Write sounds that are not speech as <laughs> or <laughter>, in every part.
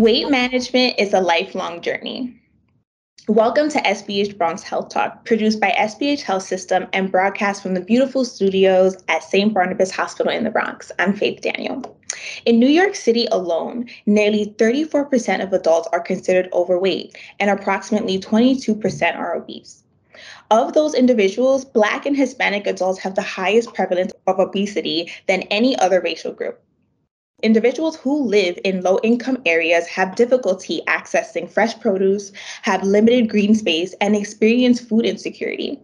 Weight management is a lifelong journey. Welcome to SBH Bronx Health Talk, produced by SBH Health System and broadcast from the beautiful studios at St. Barnabas Hospital in the Bronx. I'm Faith Daniel. In New York City alone, nearly 34% of adults are considered overweight, and approximately 22% are obese. Of those individuals, Black and Hispanic adults have the highest prevalence of obesity than any other racial group. Individuals who live in low income areas have difficulty accessing fresh produce, have limited green space, and experience food insecurity.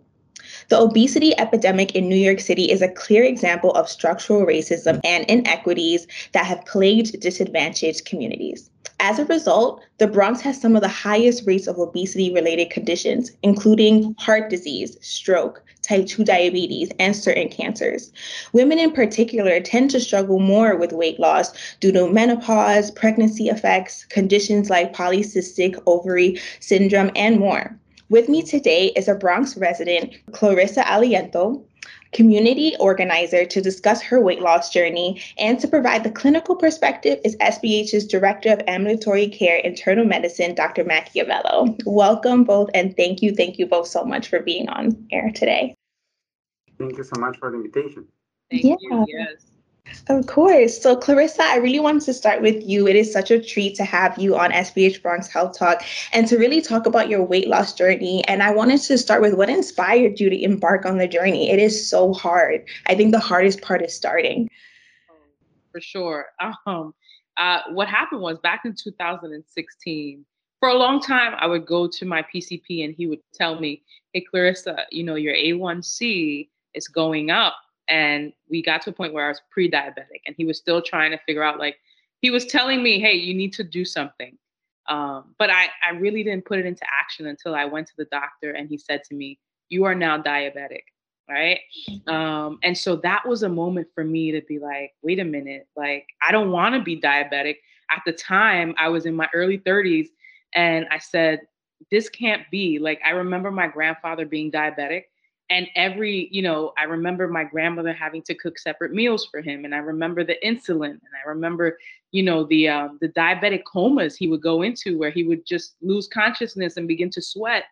The obesity epidemic in New York City is a clear example of structural racism and inequities that have plagued disadvantaged communities. As a result, the Bronx has some of the highest rates of obesity related conditions, including heart disease, stroke, type 2 diabetes, and certain cancers. Women in particular tend to struggle more with weight loss due to menopause, pregnancy effects, conditions like polycystic ovary syndrome, and more. With me today is a Bronx resident, Clarissa Aliento, community organizer to discuss her weight loss journey and to provide the clinical perspective is SBH's Director of Ambulatory Care Internal Medicine, Dr. Machiavello. Welcome both and thank you, thank you both so much for being on air today. Thank you so much for the invitation. Thank yeah. you. Yes. Of course. So, Clarissa, I really wanted to start with you. It is such a treat to have you on SBH Bronx Health Talk and to really talk about your weight loss journey. And I wanted to start with what inspired you to embark on the journey. It is so hard. I think the hardest part is starting. For sure. Um, uh, what happened was back in 2016, for a long time, I would go to my PCP and he would tell me, Hey, Clarissa, you know, your A1C is going up and we got to a point where I was pre-diabetic, and he was still trying to figure out like he was telling me, "Hey, you need to do something," um, but I I really didn't put it into action until I went to the doctor, and he said to me, "You are now diabetic." Right. Um, and so that was a moment for me to be like, wait a minute, like, I don't want to be diabetic. At the time, I was in my early 30s, and I said, this can't be. Like, I remember my grandfather being diabetic and every you know i remember my grandmother having to cook separate meals for him and i remember the insulin and i remember you know the um, the diabetic comas he would go into where he would just lose consciousness and begin to sweat.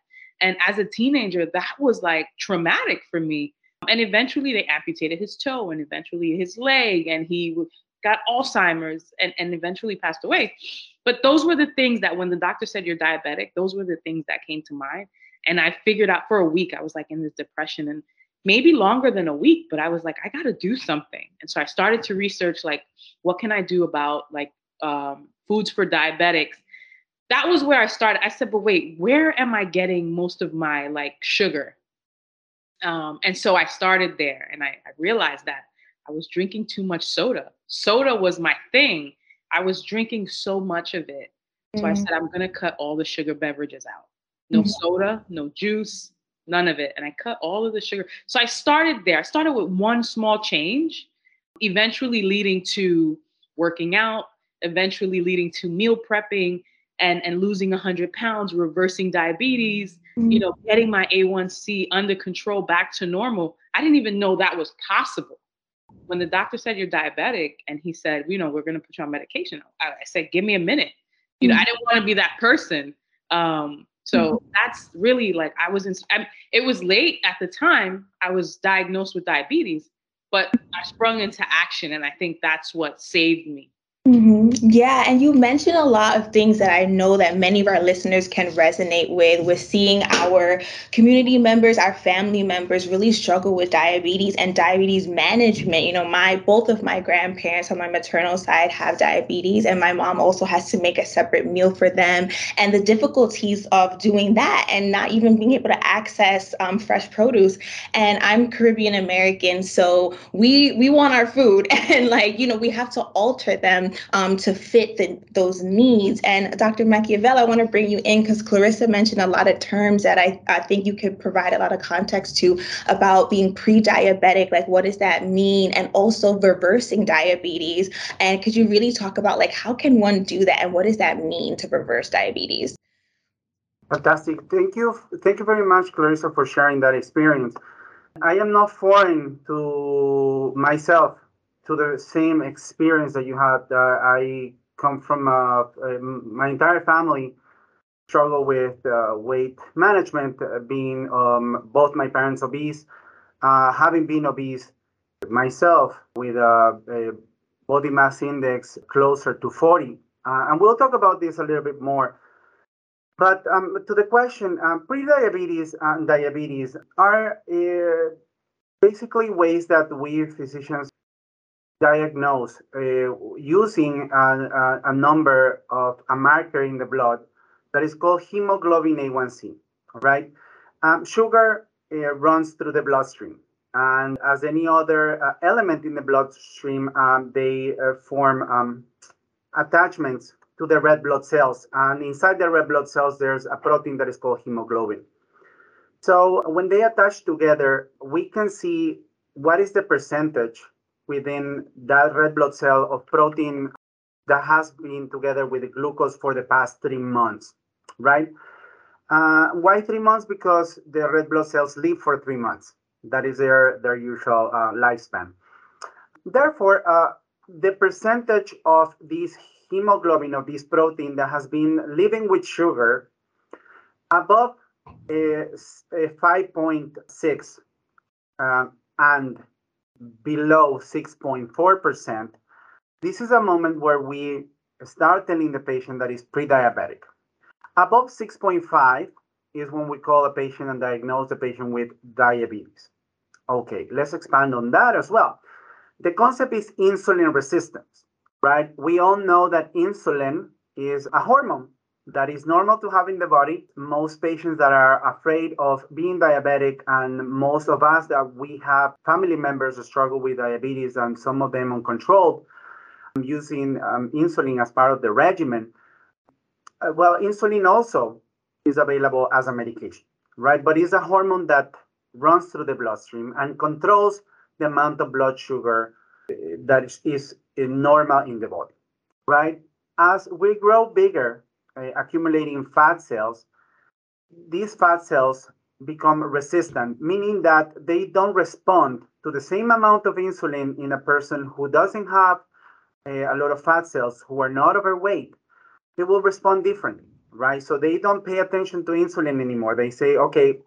And as a teenager that was like traumatic for me. And eventually they amputated his toe and eventually his leg and he got alzheimer's and, and eventually passed away. But those were the things that when the doctor said you're diabetic those were the things that came to mind and I figured out for a week, I was like in this depression and maybe longer than a week, but I was like, I got to do something. And so I started to research like, what can I do about like um, foods for diabetics? That was where I started. I said, but wait, where am I getting most of my like sugar? Um, and so I started there and I, I realized that I was drinking too much soda. Soda was my thing. I was drinking so much of it. So. I said, I'm going to cut all the sugar beverages out no mm-hmm. soda, no juice, none of it. And I cut all of the sugar. So I started there. I started with one small change, eventually leading to working out, eventually leading to meal prepping and, and losing 100 pounds, reversing diabetes, mm-hmm. you know, getting my A1C under control back to normal. I didn't even know that was possible. When the doctor said you're diabetic and he said, you know, we're going to put you on medication, I, I said, give me a minute. You know, mm-hmm. I didn't want to be that person. Um, so mm-hmm. that's really like I was in. I, it was late at the time. I was diagnosed with diabetes, but I sprung into action, and I think that's what saved me. Mm-hmm. Yeah, and you mentioned a lot of things that I know that many of our listeners can resonate with, with seeing our community members, our family members really struggle with diabetes and diabetes management. You know, my both of my grandparents on my maternal side have diabetes, and my mom also has to make a separate meal for them, and the difficulties of doing that and not even being able to access um, fresh produce. And I'm Caribbean American, so we we want our food, <laughs> and like you know, we have to alter them um, to fit the, those needs. And Dr. Machiavelli, I want to bring you in because Clarissa mentioned a lot of terms that I, I think you could provide a lot of context to about being pre-diabetic, like what does that mean? And also reversing diabetes. And could you really talk about like how can one do that and what does that mean to reverse diabetes? Fantastic. Thank you. Thank you very much, Clarissa, for sharing that experience. I am not foreign to myself to the same experience that you had. Uh, I come from uh, uh, my entire family struggle with uh, weight management, uh, being um, both my parents obese, having been obese myself with a, a, body mass index closer to 40. Uh, and we'll talk about this a little bit more. But um, to the question, um, prediabetes and diabetes are uh, basically ways that we physicians diagnose uh, using a, a, number of a marker in the blood that is called hemoglobin A1C, right? Um, sugar uh, runs through the bloodstream. And as any other uh, element in the bloodstream, um, they form um, attachments to the red blood cells. And inside the red blood cells, there's a protein that is called hemoglobin. So when they attach together, we can see what is the percentage within that red blood cell of protein that has been together with glucose for the past three months, right? Uh, why three months? Because the red blood cells live for three months. That is their, their usual uh, lifespan. Therefore, uh, the percentage of this hemoglobin, of this protein that has been living with sugar above uh, 5.6 uh, and below 6.4%, this is a moment where we start telling the patient that is pre-diabetic. Above 6.5 is when we call a patient and diagnose the patient with diabetes. Okay, let's expand on that as well. The concept is insulin resistance, right? We all know that insulin is a hormone that is normal to have in the body. Most patients that are afraid of being diabetic, and most of us that we have family members that struggle with diabetes, and some of them uncontrolled, using um, insulin as part of the regimen. Uh, well, insulin also is available as a medication, right? But it's a hormone that runs through the bloodstream and controls the amount of blood sugar uh, that is normal in the body, right? As we grow bigger, uh, accumulating fat cells, these fat cells become resistant, meaning that they don't respond to the same amount of insulin in a person who doesn't have uh, a lot of fat cells, who are not overweight. They will respond differently, right? So they don't pay attention to insulin anymore. They say, okay,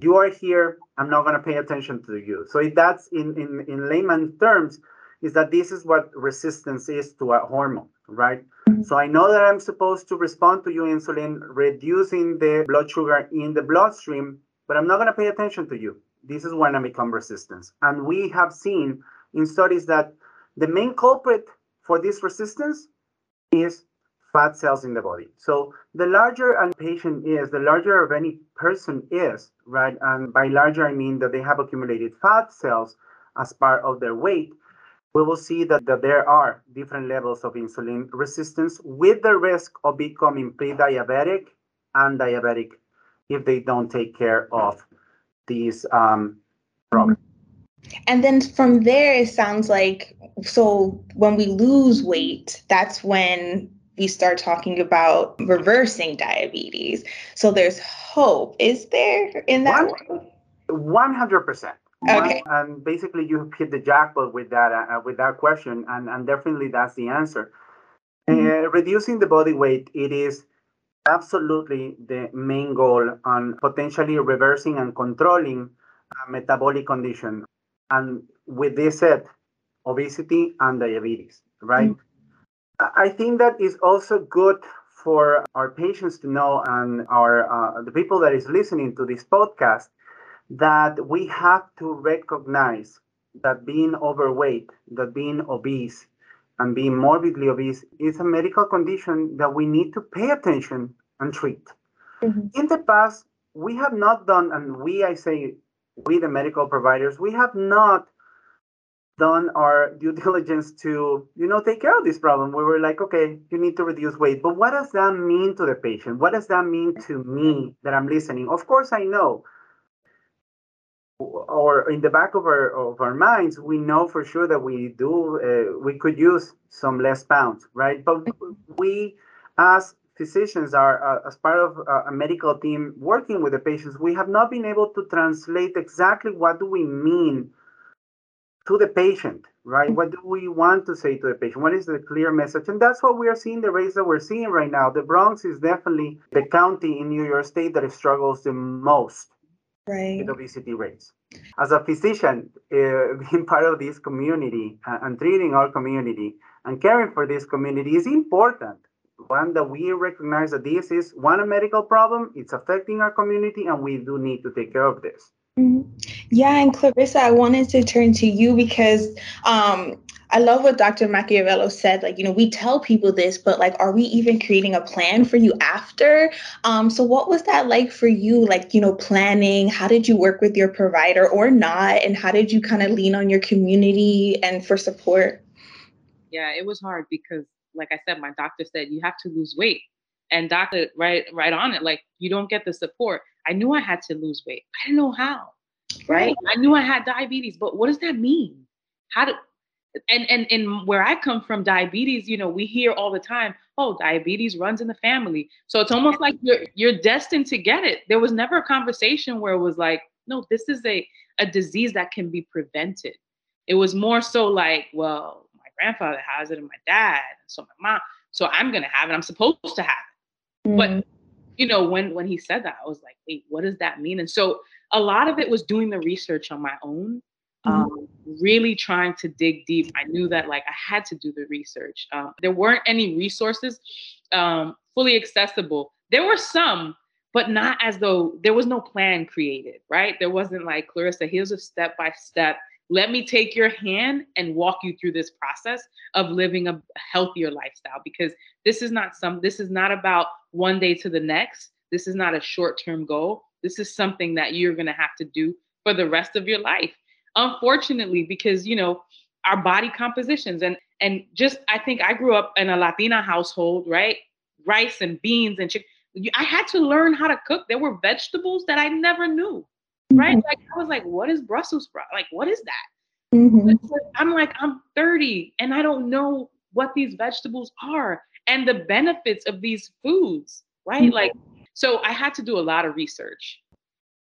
you are here, I'm not going to pay attention to you. So that's in, in, in layman terms, is that this is what resistance is to a hormone, right? So I know that I'm supposed to respond to your insulin, reducing the blood sugar in the bloodstream, but I'm not going to pay attention to you. This is when I become resistant. And we have seen in studies that the main culprit for this resistance is fat cells in the body. So the larger a patient is, the larger of any person is, right? And by larger, I mean that they have accumulated fat cells as part of their weight. We will see that, that there are different levels of insulin resistance with the risk of becoming pre-diabetic and diabetic if they don't take care of these um, problems. And then from there, it sounds like so when we lose weight, that's when we start talking about reversing diabetes. So there's hope. Is there in that? One hundred percent. Okay. and basically, you hit the jackpot with that uh, with that question, and and definitely that's the answer. Mm-hmm. Uh, reducing the body weight, it is absolutely the main goal on potentially reversing and controlling a metabolic condition. And with this said, obesity and diabetes, right? Mm-hmm. I think that is also good for our patients to know and our uh, the people that is listening to this podcast that we have to recognize that being overweight, that being obese, and being morbidly obese is a medical condition that we need to pay attention and treat. Mm-hmm. In the past, we have not done, and we, I say, we, the medical providers, we have not done our <laughs> due diligence to you know take care of this problem we were like okay you need to reduce weight but what does that mean to the patient what does that mean to me that i'm listening of course i know or in the back of our of our minds we know for sure that we do uh, we could use some less pounds right but we as physicians are uh, as part of uh, a medical team working with the patients we have not been able to translate exactly what do we mean to the patient right? What do we want to say to the patient? What is the clear message? And that's what we are seeing the rates that we're seeing right now. The Bronx is definitely the county in New York State that struggles the most right. with obesity rates. As a physician, uh, <laughs> being part of this community uh, and treating our community and caring for this community is important. One that we recognize that this is one a medical problem, it's affecting our community, and we do need to take care of this. Mm-hmm. Yeah, and Clarissa, I wanted to turn to you because um, I love what Dr. Machiavello said. Like, you know, we tell people this, but like, are we even creating a plan for you after? Um, so, what was that like for you? Like, you know, planning? How did you work with your provider or not? And how did you kind of lean on your community and for support? Yeah, it was hard because, like I said, my doctor said you have to lose weight, and doctor right right on it. Like, you don't get the support. I knew I had to lose weight. I didn't know how. Right? I knew I had diabetes, but what does that mean? How do and and and where I come from, diabetes, you know, we hear all the time, oh, diabetes runs in the family. So it's almost like you're you're destined to get it. There was never a conversation where it was like, no, this is a a disease that can be prevented. It was more so like, well, my grandfather has it and my dad, and so my mom, so I'm gonna have it. I'm supposed to have it. Mm-hmm. But you know, when when he said that, I was like, wait, what does that mean? And so a lot of it was doing the research on my own Mm-hmm. um, really trying to dig deep. I knew that like I had to do the research. Um, there weren't any resources um, fully accessible. There were some, but not as though there was no plan created, right? There wasn't like, Clarissa, here's a step by step. Let me take your hand and walk you through this process of living a healthier lifestyle because this is not some, this is not about one day to the next. This is not a short term goal. This is something that you're going to have to do for the rest of your life unfortunately because you know our body compositions and and just i think i grew up in a latina household right? Rice and beans and chicken i had to learn how to cook. There were vegetables that i never knew right? Mm-hmm. like i was like what is brussels sprout like what is that? Mm-hmm. i'm like i'm 30 and i don't know what these vegetables are and the benefits of these foods right? Mm-hmm. like so i had to do a lot of research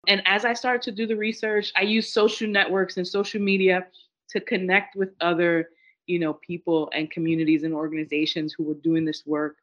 and as I started to do the research, I used social networks and social media to connect with other, you know, people and communities and organizations who were doing this work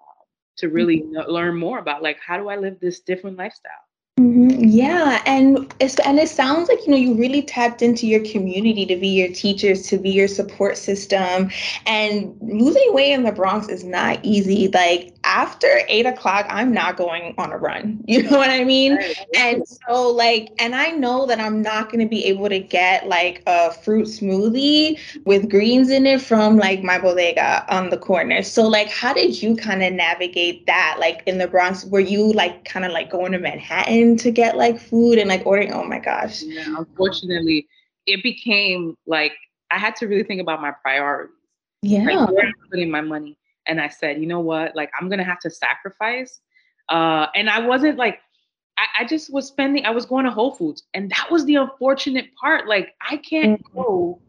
uh, to really mm-hmm. learn more about like how do I live this different lifestyle. Mm-hmm. Yeah, and it's and it sounds like you know you really tapped into your community to be your teachers, to be your support system, and losing weight in the Bronx is not easy. Like after eight o'clock, I'm not going on a run. <laughs> You know what I mean? And so like, and I know that I'm not going to be able to get like a fruit smoothie with greens in it from like my bodega on the corner. So like, how did you kind of navigate that? Like in the Bronx, were you like kind of like going to Manhattan? to get like food and like ordering. Oh my gosh. Yeah, unfortunately, it became like I had to really think about my priorities. Yeah. Like where I'm putting my money. And I said, you know what? Like I'm gonna have to sacrifice. Uh, and I wasn't like I, I just was spending, I was going to Whole Foods. And that was the unfortunate part. Like I can't mm-hmm. go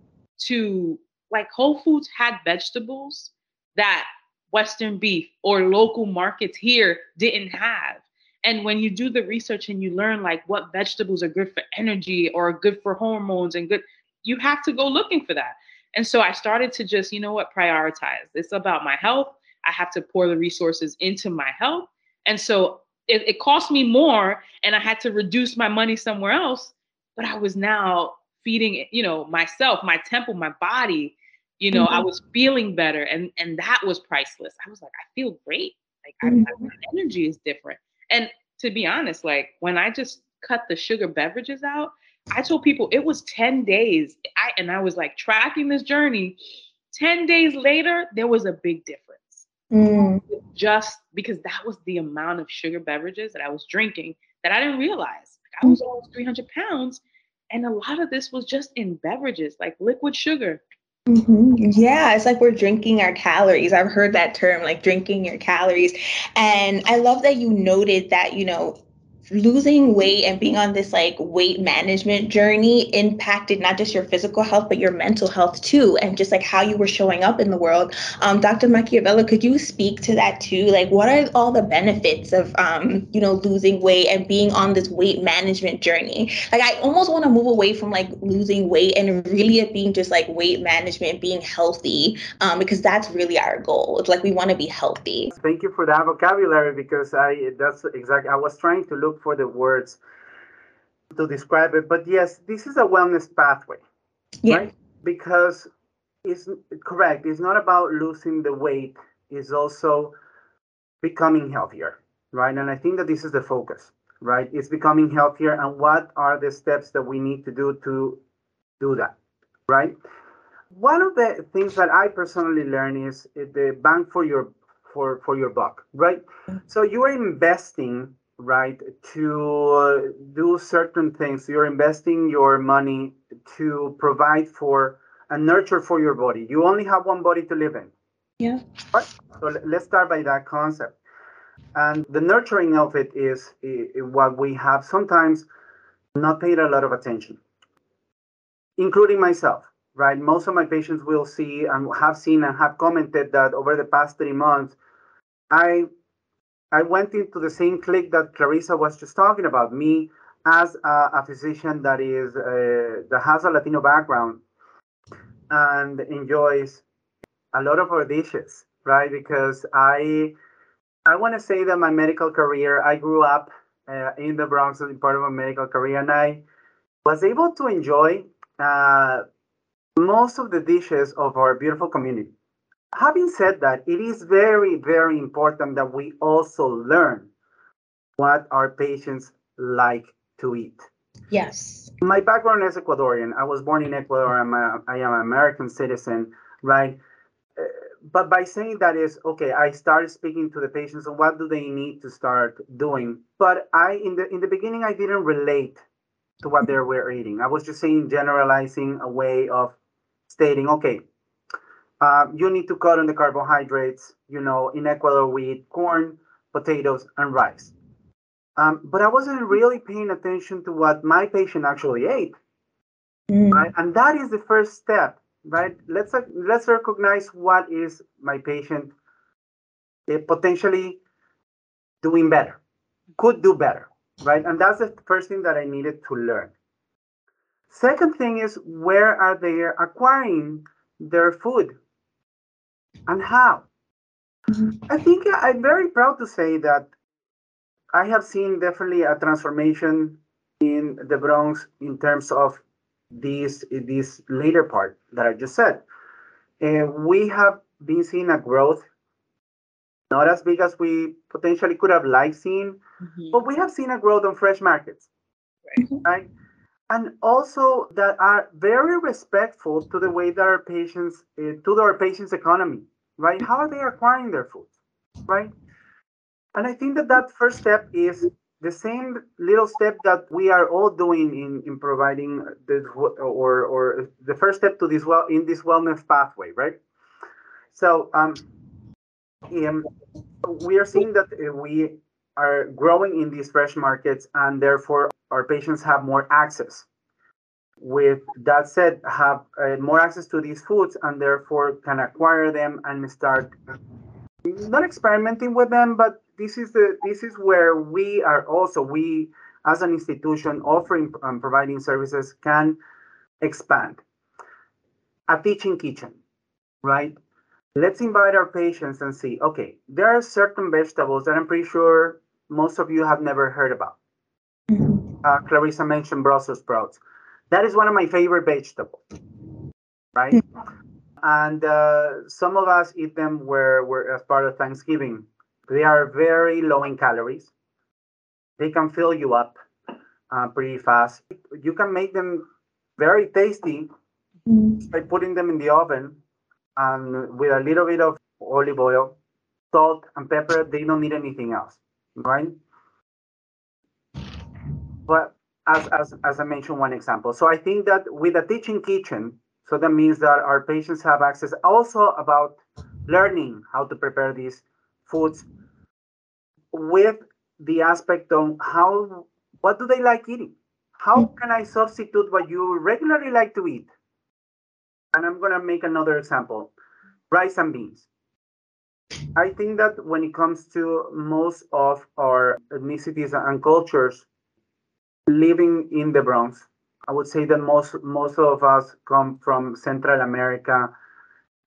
to like Whole Foods had vegetables that Western beef or local markets here didn't have. And when you do the research and you learn like what vegetables are good for energy or good for hormones and good, you have to go looking for that. And so I started to just, you know what, prioritize. It's about my health. I have to pour the resources into my health. And so it, it cost me more and I had to reduce my money somewhere else. But I was now feeding, you know, myself, my temple, my body. You know, mm-hmm. I was feeling better. And and that was priceless. I was like, I feel great. Like mm-hmm. I, my energy is different. And to be honest, like when I just cut the sugar beverages out, I told people it was 10 days. I and I was like tracking this journey. 10 days later, there was a big difference. Mm. Just because that was the amount of sugar beverages that I was drinking that I didn't realize. Like I was almost 300 pounds. And a lot of this was just in beverages, like liquid sugar. Mm-hmm. Yeah, it's like we're drinking our calories. I've heard that term, like drinking your calories. And I love that you noted that, you know, losing weight and being on this like weight management journey impacted not just your physical health but your mental health too and just like how you were showing up in the world. Um, dr machiavello could you speak to that too? Like what are all the benefits of um, you know losing weight and being on this weight management journey? Like i almost want to move away from like losing weight and really it being just like weight management being healthy um, because that's really our goal. It's like we want to be healthy. Thank you for that vocabulary because i that's exactly i was trying to look for the words to describe it. But yes, this is a wellness pathway, yeah. right? Because it's correct. It's not about losing the weight. It's also becoming healthier, right? And I think that this is the focus, right? It's becoming healthier. And what are the steps that we need to do to do that, right? One of the things that I personally learned is the bang for your for for your buck, right? Mm. So you are investing right to uh, do certain things. You're investing your money to provide for and nurture for your body. You only have one body to live in. Yeah. Right. So let's start by that concept. And the nurturing of it is, what we have sometimes not paid a lot of attention including myself right? Most of my patients will see and have seen and have commented that over the past three months i I went into the same clique that Clarissa was just talking about. Me as a, a physician that is uh, that has a Latino background and enjoys a lot of our dishes, right? Because I I want to say that my medical career, I grew up uh, in the Bronx as part of my medical career, and I was able to enjoy uh, most of the dishes of our beautiful community having said that, it is very, very important that we also learn what our patients like to eat. Yes. My background is Ecuadorian. I was born in Ecuador. I'm a, I am an American citizen, right? Uh, but by saying that is okay, I started speaking to the patients on what do they need to start doing. But I in the in the beginning I didn't relate to what they were eating. I was just saying generalizing a way of stating, okay, uh, you need to cut on the carbohydrates. You know, in Ecuador, we eat corn, potatoes, and rice. Um, but I wasn't really paying attention to what my patient actually ate. Mm. Right? And that is the first step, right? Let's let's recognize what is my patient uh, potentially doing better, could do better, right? And that's the first thing that I needed to learn. Second thing is where are they acquiring their food? And how. Mm-hmm. I think I'm very proud to say that I have seen definitely a transformation in the Bronx in terms of this this later part that I just said. And we have been seeing a growth, not as big as we potentially could have liked seeing, mm-hmm. but we have seen a growth on fresh markets, right? right? And also that are very respectful to the way that our patients uh, to our patients economy right? How are they acquiring their food right? And i think that that first step is the same little step that we are all doing in, in providing the or or the first step to this well in this wellness pathway right? So um, um we are seeing that uh, we are growing in these fresh markets and therefore our patients have more access. With that said, have uh, more access to these foods and therefore can acquire them and start not experimenting with them, but this is the this is where we are also we as an institution offering and um, providing services can expand. A teaching kitchen, right? Let's invite our patients and see. Okay, there are certain vegetables that I'm pretty sure most of you have never heard about. Uh, Clarissa mentioned Brussels sprouts. That is one of my favorite vegetables, right? Mm-hmm. And uh, some of us eat them where we're as part of Thanksgiving. They are very low in calories. They can fill you up uh, pretty fast. You can make them very tasty mm-hmm. by putting them in the oven and with a little bit of olive oil, salt, and pepper. They don't need anything else right? But as, as, as I mentioned, one example. So I think that with a teaching kitchen, so that means that our patients have access also about learning how to prepare these foods with the aspect of how what do they like eating? How can I substitute what you regularly like to eat? And I'm gonna make another example: rice and beans. I think that when it comes to most of our ethnicities and cultures living in the Bronx, I would say that most most of us come from Central America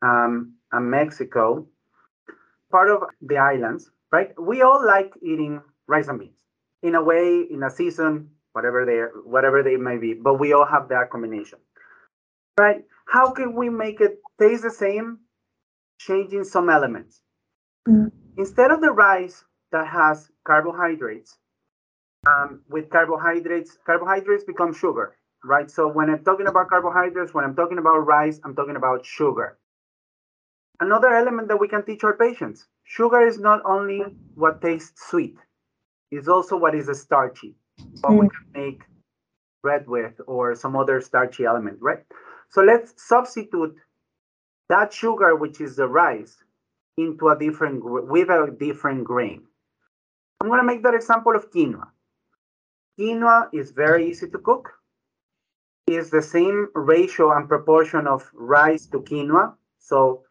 um, and Mexico, part of the islands, right? We all like eating rice and beans in a way, in a season, whatever they whatever they may be. But we all have that combination, right? How can we make it taste the same, changing some elements? Mm. Instead of the rice that has carbohydrates, um, with carbohydrates, carbohydrates become sugar right? So when I'm talking about carbohydrates, when I'm talking about rice, I'm talking about sugar. Another element that we can teach our patients sugar is not only what tastes sweet, it's also what is starchy, what we can make bread with or some other starchy element, right? So let's substitute that sugar, which is the rice, into a different with a different grain. I'm going to make that example of quinoa. Quinoa is very easy to cook It's the same ratio and proportion of rice to quinoa. So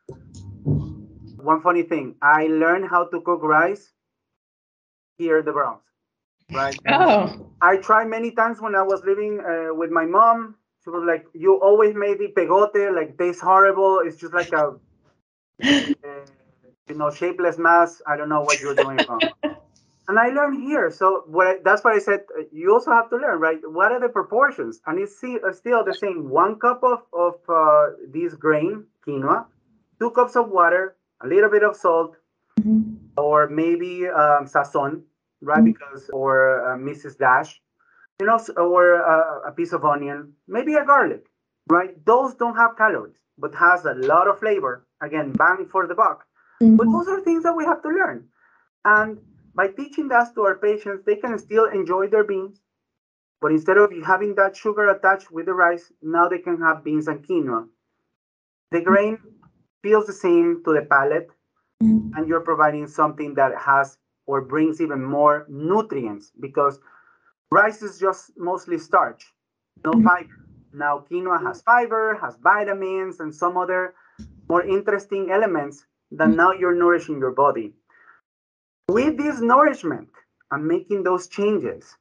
one funny thing, I learned how to cook rice here in the Bronx, right? Oh. I tried many times when I was living uh, with my mom. She was like, "You always made the pegote, like tastes horrible. It's just like a, <laughs> uh, you know, shapeless mass. I don't know what you're doing wrong." <laughs> and I learned here. So what I, that's why I said uh, you also have to learn, right? What are the proportions? And it's still the same: one cup of of uh, this grain quinoa, two cups of water, a little bit of salt, mm-hmm. or maybe um, sazon, right? Mm-hmm. Because or uh, Mrs. Dash, you know, or uh, a piece of onion, maybe a garlic, right? Those don't have calories, but has a lot of flavor. Again, bang for the buck. Mm-hmm. But those are things that we have to learn, and by teaching that to our patients, they can still enjoy their beans, but instead of having that sugar attached with the rice, now they can have beans and quinoa. The grain feels the same to the palate, mm-hmm. and you're providing something that has or brings even more nutrients because rice is just mostly starch, no mm-hmm. fiber. Now, quinoa has fiber, has vitamins, and some other more interesting elements that mm-hmm. now you're nourishing your body. With this nourishment and making those changes,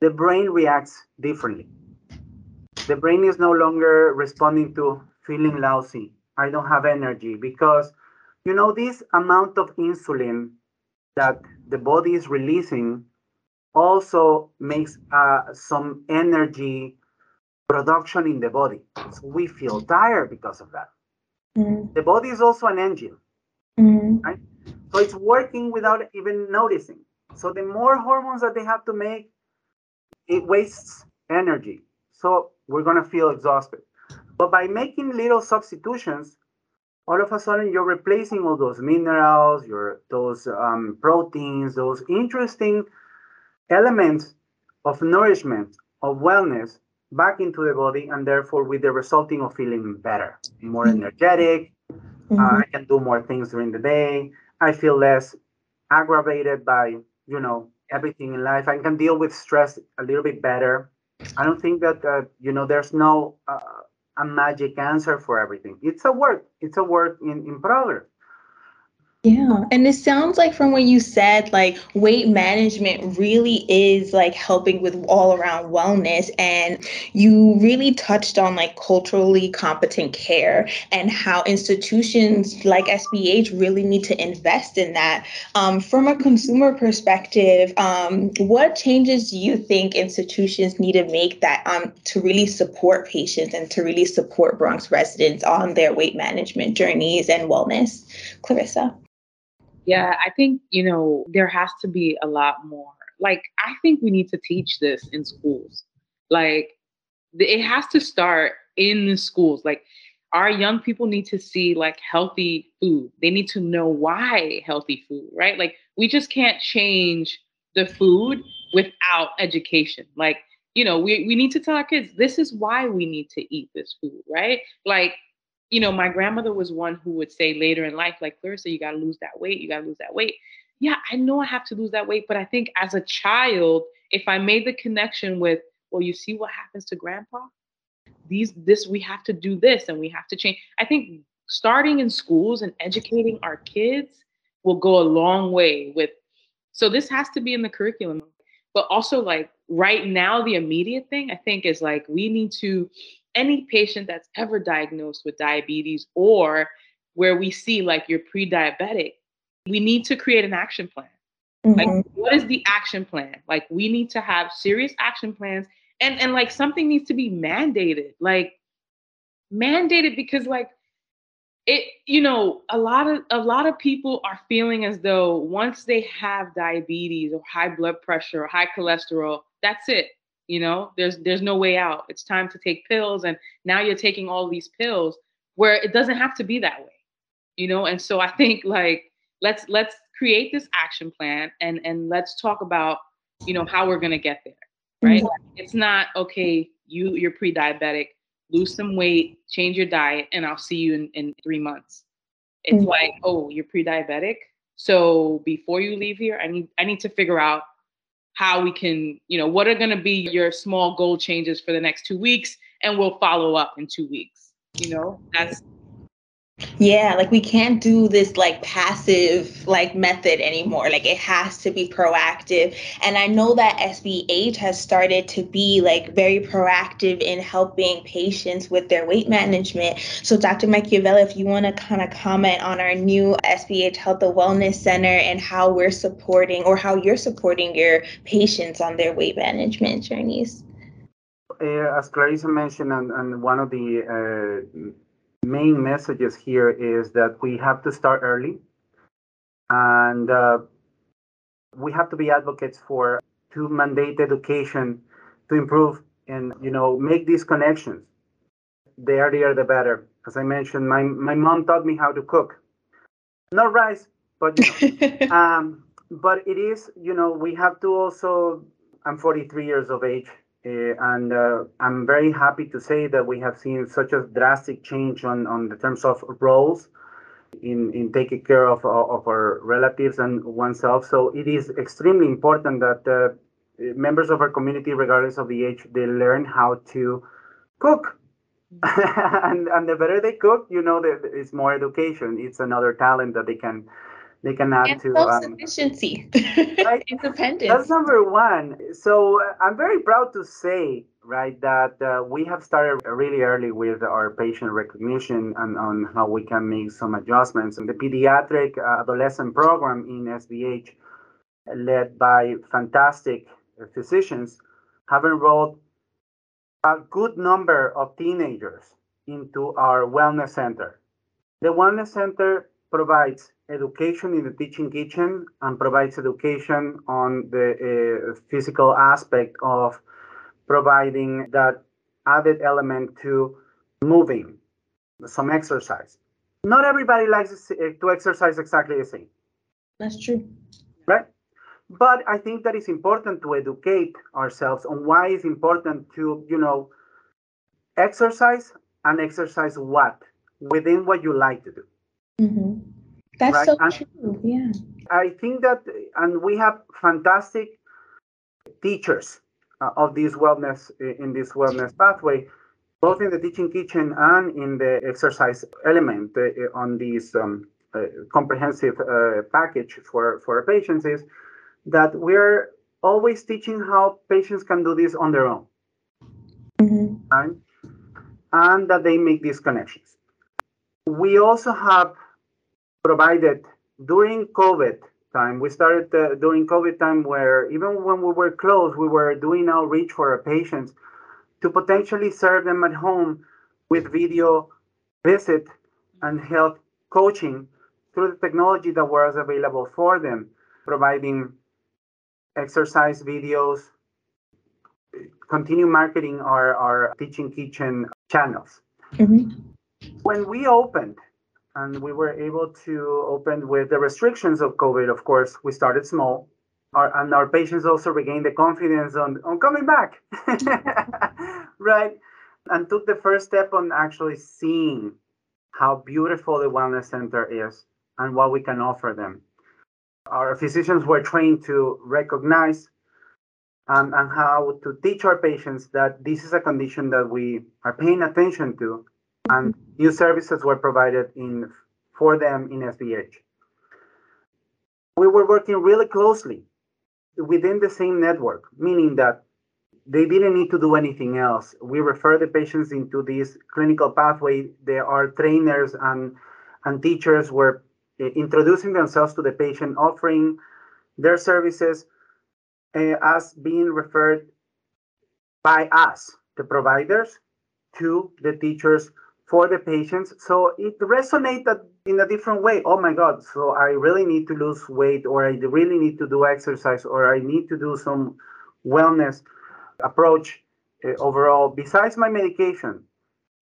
the brain reacts differently. The brain is no longer responding to feeling lousy. I don't have energy because, you know, this amount of insulin that the body is releasing also makes uh, some energy production in the body. So we feel tired because of that. Mm. The body is also an engine, mm. right? So it's working without even noticing. So the more hormones that they have to make, it wastes energy. So we're going to feel exhausted. But by making little substitutions, all of a sudden you're replacing all those minerals, your those um, proteins, those interesting elements of nourishment, of wellness back into the body, and therefore with the resulting of feeling better, more energetic. Mm-hmm. Uh, I can do more things during the day. I feel less aggravated by, you know, everything in life. I can deal with stress a little bit better. I don't think that, uh, you know, there's no uh, a magic answer for everything. It's a work. It's a work in, in progress. Yeah. And it sounds like from what you said, like weight management really is like helping with all around wellness. And you really touched on like culturally competent care and how institutions like SBH really need to invest in that. Um, from a consumer perspective, um, what changes do you think institutions need to make that um, to really support patients and to really support Bronx residents on their weight management journeys and wellness? Clarissa. Yeah, I think, you know, there has to be a lot more. Like, I think we need to teach this in schools. Like, it has to start in the schools. Like, our young people need to see like healthy food. They need to know why healthy food, right? Like, we just can't change the food without education. Like, you know, we, we need to tell our kids this is why we need to eat this food, right? Like, you know, my grandmother was one who would say later in life, like, Clarissa, you got to lose that weight. You got to lose that weight. yeah, I know I have to lose that weight, but I think as a child, if I made the connection with, well, you see what happens to grandpa? These, this, we have to do this and we have to change. I think starting in schools and educating our kids will go a long way with, so this has to be in the curriculum. But also, like right now, the immediate thing I think is like we need to, any patient that's ever diagnosed with diabetes or where we see like you're pre diabetic, we need to create an action plan. Mm-hmm. Like, what is the action plan? Like, we need to have serious action plans, and and like something needs to be mandated, like mandated because like it, you know, a lot of a lot of people are feeling as though once they have diabetes or high blood pressure or high cholesterol, that's it. You know, there's there's no way out. It's time to take pills, and now you're taking all these pills where it doesn't have to be that way. You know, and so I think like let's let's create this action plan and and let's talk about you know how we're going to get there right mm-hmm. it's not okay you you're pre-diabetic lose some weight change your diet and i'll see you in, in three months it's mm-hmm. like oh you're pre-diabetic so before you leave here i need i need to figure out how we can you know what are going to be your small goal changes for the next two weeks and we'll follow up in two weeks you know? That's yeah, like we can't do this like passive like method anymore. Like it has to be proactive. And I know that SBH has started to be like very proactive in helping patients with their weight management. So Dr. Machiavelli, if you want to kind of comment on our new SBH Health and Wellness Center and how we're supporting or how you're supporting your patients on their weight management journeys. Uh, as Clarissa mentioned, and, and one of the uh, main messages here is that we have to start early and uh, we have to be advocates for to mandate education to improve and you know make these connections. The earlier the better. As i mentioned my, my mom taught me how to cook. Not rice but you know, <laughs> um, but it is you know we have to also i'm 43 years of age uh, and uh, I'm very happy to say that we have seen such a drastic change on, on the terms of roles in, in taking care of, of our relatives and oneself. So it is extremely important that uh, members of our community, regardless of the age, they learn how to cook. <laughs> and, and the better they cook, you know, it's more education. It's another talent that they can they can add and to self-sufficiency um, <laughs> right? <laughs> independence. That's number one. So uh, i'm very proud to say right that uh, we have started really early with our patient recognition and on how we can make some adjustments. And the pediatric uh, adolescent program in sbh led by fantastic physicians have enrolled a good number of teenagers into our wellness center. The wellness center provides education in the teaching kitchen and provides education on the uh, physical aspect of providing that added element to moving, some exercise. Not everybody likes to exercise exactly the same. That's true. Right? But I think that it's important to educate ourselves on why it's important to, you know, exercise and exercise what within what you like to do. Mm-hmm. That's right? so and true. Yeah. I think that, and we have fantastic teachers uh, of this wellness in this wellness pathway, both in the teaching kitchen and in the exercise element uh, on this um, uh, comprehensive uh, package for for patients. Is that we're always teaching how patients can do this on their own, mm-hmm. right? And that they make these connections. We also have provided during COVID time. We started uh, during COVID time where even when we were closed, we were doing outreach for our patients to potentially serve them at home with video visit and health coaching through the technology that was available for them, providing exercise videos, continue marketing our, our teaching kitchen channels. Mm-hmm. When we opened and we were able to open with the restrictions of COVID. Of course, we started small, our, and our patients also regained the confidence on, on coming back, <laughs> right? And took the first step on actually seeing how beautiful the wellness center is and what we can offer them. Our physicians were trained to recognize um, and how to teach our patients that this is a condition that we are paying attention to, and new services were provided in for them in SBH. We were working really closely within the same network, meaning that they didn't need to do anything else. We refer the patients into this clinical pathway. There are trainers and, and teachers were eh, introducing themselves to the patient, offering their services uh, as being referred by us, the providers, to the teachers for the patients. So it resonated in a different way. Oh my God, so I really need to lose weight, or I really need to do exercise, or I need to do some wellness approach uh, overall, besides my medication,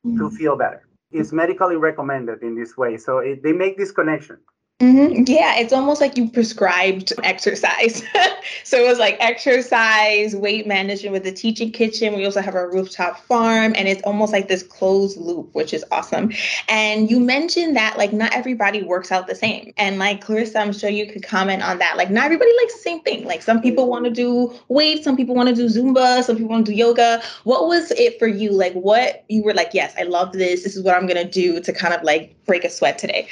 mm-hmm. to feel better. It's medically recommended in this way. So it, they make this connection. Mm-hmm. Yeah, it's almost like you prescribed exercise. <laughs> so it was like exercise, weight management with the teaching kitchen. We also have a rooftop farm, and it's almost like this closed loop, which is awesome. And you mentioned that like not everybody works out the same. And like Clarissa, I'm sure you could comment on that. Like not everybody likes the same thing. Like some people want to do weight, some people want to do Zumba, some people want to do yoga. What was it for you? Like what you were like, yes, I love this. This is what I'm gonna do to kind of like break a sweat today.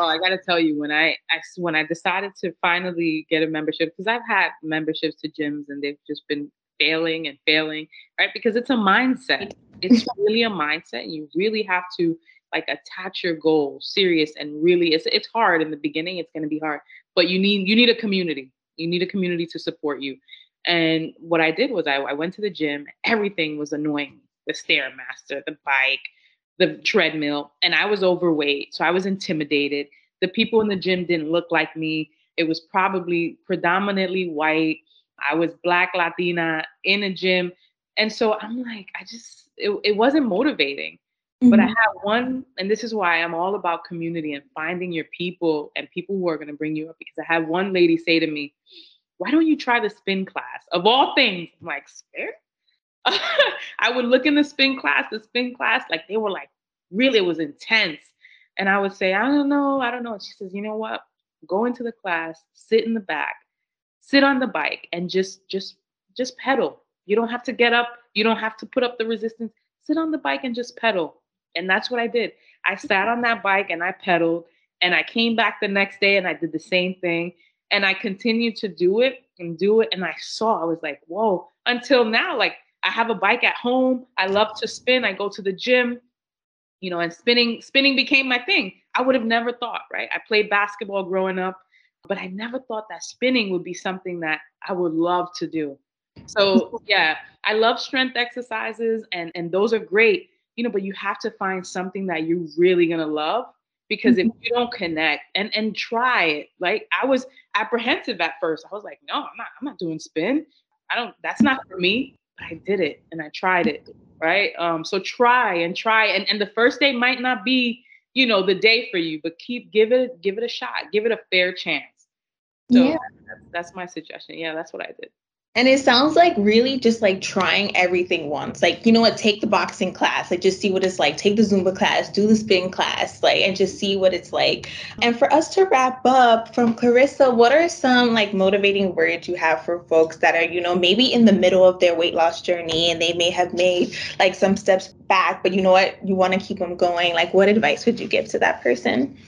Oh, I gotta tell you, when I, I when I decided to finally get a membership, because I've had memberships to gyms and they've just been failing and failing, right? Because it's a mindset. It's really a mindset. You really have to like attach your goal serious and really it's it's hard in the beginning. It's gonna be hard, but you need you need a community. You need a community to support you. And what I did was I, I went to the gym. Everything was annoying. The stairmaster, the bike, the treadmill and I was overweight. So I was intimidated. The people in the gym didn't look like me. It was probably predominantly white. I was black Latina in a gym. And so I'm like, I just, it, it wasn't motivating. Mm-hmm. But I mm-hmm. have one, and this is why I'm all about community and finding your people and people who are going to bring you up. Because I had one lady say to me, Why don't you try the spin class? Of all things, I'm like, spin? <laughs> I would look in the spin class, the spin class, like they were like, really, it was intense. And I would say, I don't know, I don't know. And she says, you know what? Go into the class, sit in the back, sit on the bike, and just, just, just pedal. You don't have to get up. You don't have to put up the resistance. Sit on the bike and just pedal. And that's what I did. I sat on that bike and I pedaled. And I came back the next day and I did the same thing. And I continued to do it and do it. And I saw, I was like, whoa, until now, like I have a bike at home. I love to spin. I go to the gym, you know, and spinning spinning became my thing. I would have never thought, right? I played basketball growing up, but I never thought that spinning would be something that I would love to do. So, <laughs> yeah, I love strength exercises and and those are great, you know, but you have to find something that you're really going to love because if mm-hmm. you don't connect and and try it, like I was apprehensive at first. I was like, "No, I'm not I'm not doing spin. I don't that's not for me." I did it and I tried it, right? Um, so try and try, and and the first day might not be, you know, the day for you, but keep give it give it a shot, give it a fair chance. So yeah. that's, that's my suggestion. Yeah, that's what I did. And it sounds like really just like trying everything once. Like, you know what, take the boxing class, like just see what it's like. Take the Zumba class, do the spin class, like, and just see what it's like. And for us to wrap up from Clarissa, what are some like motivating words you have for folks that are, you know, maybe in the middle of their weight loss journey and they may have made like some steps back, but you know what, you want to keep them going? Like, what advice would you give to that person?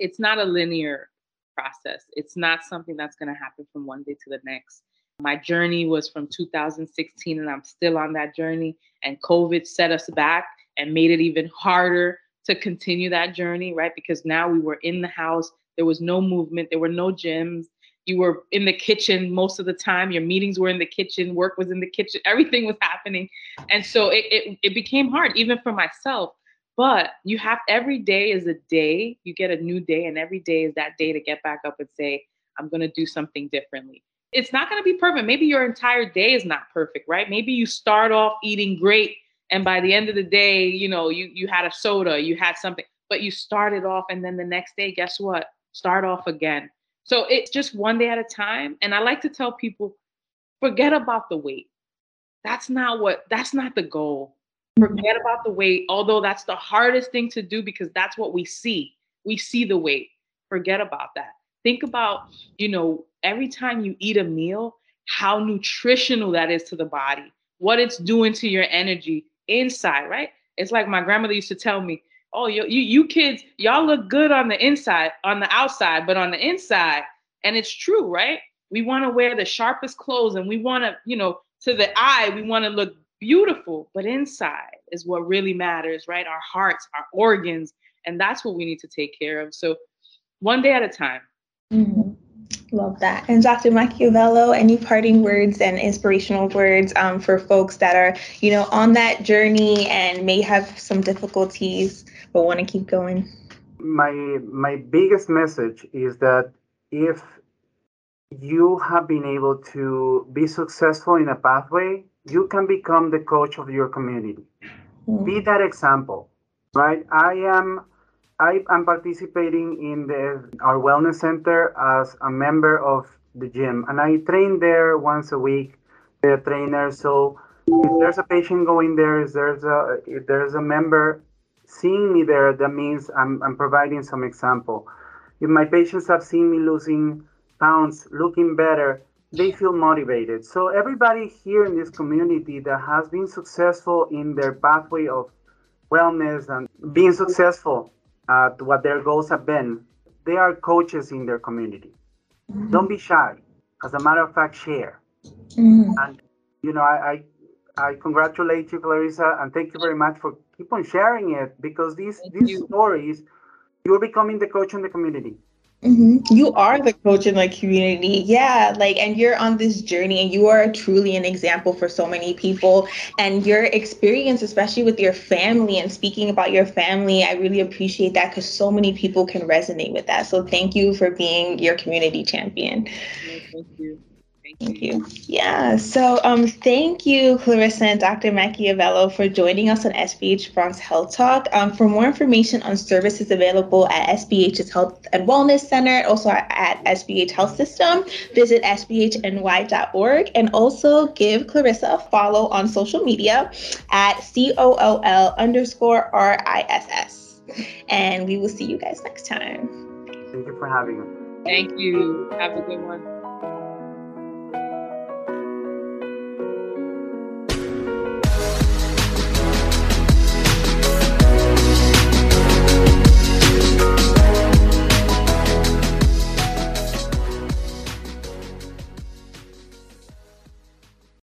It's not a linear process, it's not something that's going to happen from one day to the next my journey was from 2016, and I'm still on that journey. And COVID set us back and made it even harder to continue that journey, right? Because now we were in the house, there was no movement, there were no gyms. You were in the kitchen most of the time. Your meetings were in the kitchen, work was in the kitchen, <laughs> everything was happening. And so it, it, it became hard, even for myself. But you have every day is a day, you get a new day, and every day is that day to get back up and say, I'm going to do something differently it's not going to be perfect. Maybe your entire day is not perfect, right? Maybe you start off eating great and by the end of the day, you know, you you had a soda, you had something, but you started off and then the next day, guess what? Start off again. So it's just one day at a time and I like to tell people forget about the weight. That's not what that's not the goal. Forget about the weight, although that's the hardest thing to do because that's what we see. We see the weight. Forget about that Think about, you know, every time you eat a meal, how nutritional that is to the body, what it's doing to your energy inside, right? It's like my grandmother used to tell me, oh, you, you, you kids, y'all look good on the inside, on the outside, but on the inside, and it's true, right? We want to wear the sharpest clothes and we want to, you know, to the eye, we want to look beautiful, but inside is what really matters, right? Our hearts, our organs, and that's what we need to take care of. So, one day at a time. Mm-hmm. Love that. And Dr. Machiavello, any parting words and inspirational words um, for folks that are, you know, on that journey and may have some difficulties but want to keep going? My my biggest message is that if you have been able to be successful in a pathway, you can become the coach of your community. Mm-hmm. Be that example, right? I am I am participating in the our wellness center as a member of the gym, and I train there once a week. The trainer, so if there's a patient going there, if there's a if there's a member seeing me there, that means I'm I'm providing some example. If my patients have seen me losing pounds, looking better, they feel motivated. So everybody here in this community that has been successful in their pathway of wellness and being successful at what their goals have been, they are coaches in their community. Mm-hmm. Don't be shy. As a matter of fact, share. Mm-hmm. And you know, I, I I congratulate you, Clarissa, and thank you very much for keep on sharing it because these thank these you. stories, you're becoming the coach in the community. Mm-hmm. You are the coach in the community. Yeah. Like, and you're on this journey and you are truly an example for so many people. And your experience, especially with your family and speaking about your family, I really appreciate that because so many people can resonate with that. So thank you for being your community champion. Thank you. Thank you. Yeah. So um, thank you, Clarissa and Dr. Machiavello, for joining us on SBH Bronx Health Talk. Um, for more information on services available at SBH's Health and Wellness Center, also at SBH Health System, visit sbhny.org and also give Clarissa a follow on social media at COOL underscore RISS. And we will see you guys next time. Thank you for having me. Thank you. Have a good one.